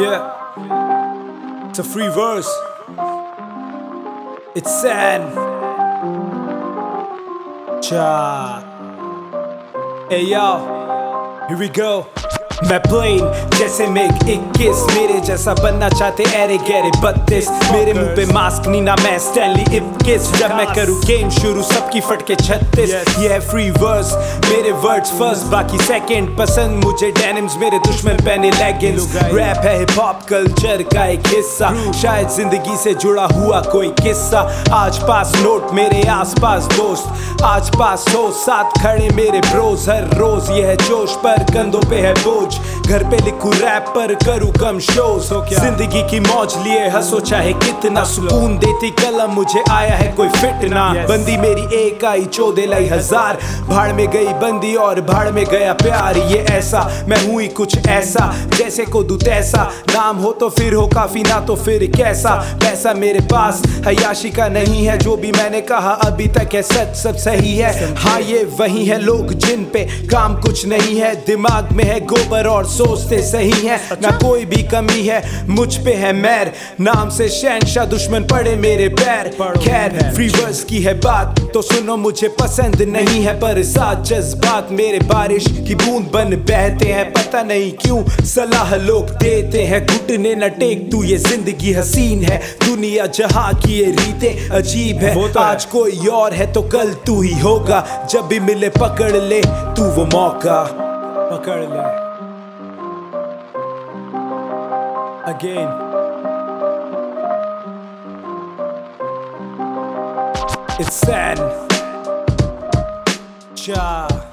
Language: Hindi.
Yeah, it's a free verse. It's sad. Cha. Hey y'all, here we go. मैं प्लेन जैसे मेक इक्कीस मेरे जैसा बनना चाहते एरे गहरे बत्तीस मेरे मुँह पे मास्क नी ना मैं स्टैनली इक्कीस जब मैं करूँ गेम शुरू सबकी फटके छत्तीस। ये है फ्री वर्स मेरे वर्ड्स फ़र्स्ट बाकी सेकंड पसंद मुझे डेनिम्स मेरे दुश्मन पहने लेगिंग्स रैप है हिप हॉप कल्चर का एक हिस्सा। शायद ज़िंदगी से जुड़ा हुआ कोई किस्सा। आज पास नोट मेरे आस पास दोस्त। आज पास हो साथ खड़े मेरे ब्रोज हर रोज। ये है जोश पर कंधों पे है बोझ। couch घर पे लिखूं रैप पर करूँ कम शोज़ ज़िंदगी की मौज लिए हंसो चाहे कितना सुकून देती कलम मुझे आया है कोई फिट ना। बंदी मेरी एक आई चौदह लाई हज़ार। भाड़ में गई बंदी और भाड़ में गया प्यार। ये ऐसा मैं हूँ ही कुछ ऐसा जैसे को दू तैसा। नाम हो तो फिर हो काफ़ी ना तो फिर कैसा? पैसा मेरे पास हयाशी का नहीं है जो भी मैंने कहा अभी तक है सच सब सही है। हाँ ये वही है लोग जिन पे काम कुछ नहीं है। दिमाग में है गोबर और सोचते सही है ना कोई भी कमी है। मुझ पे है मैर नाम से शहनशाह दुश्मन पड़े मेरे पैर। खैर फ्री वर्स की है बात तो सुनो मुझे पसंद नहीं है पर साथ जज्बात मेरे बारिश की बूंद बन बहते हैं। पता नहीं क्यों सलाह लोग देते हैं घुटने न टेक तू ये ज़िंदगी हसीन है। दुनिया जहाँ की ये रीतें अजीब है वो तो आज है। कोई और है तो कल तू ही होगा। जब भी मिले पकड़ ले तू वो मौका। पकड़ ले। Again. It's sad. Cha.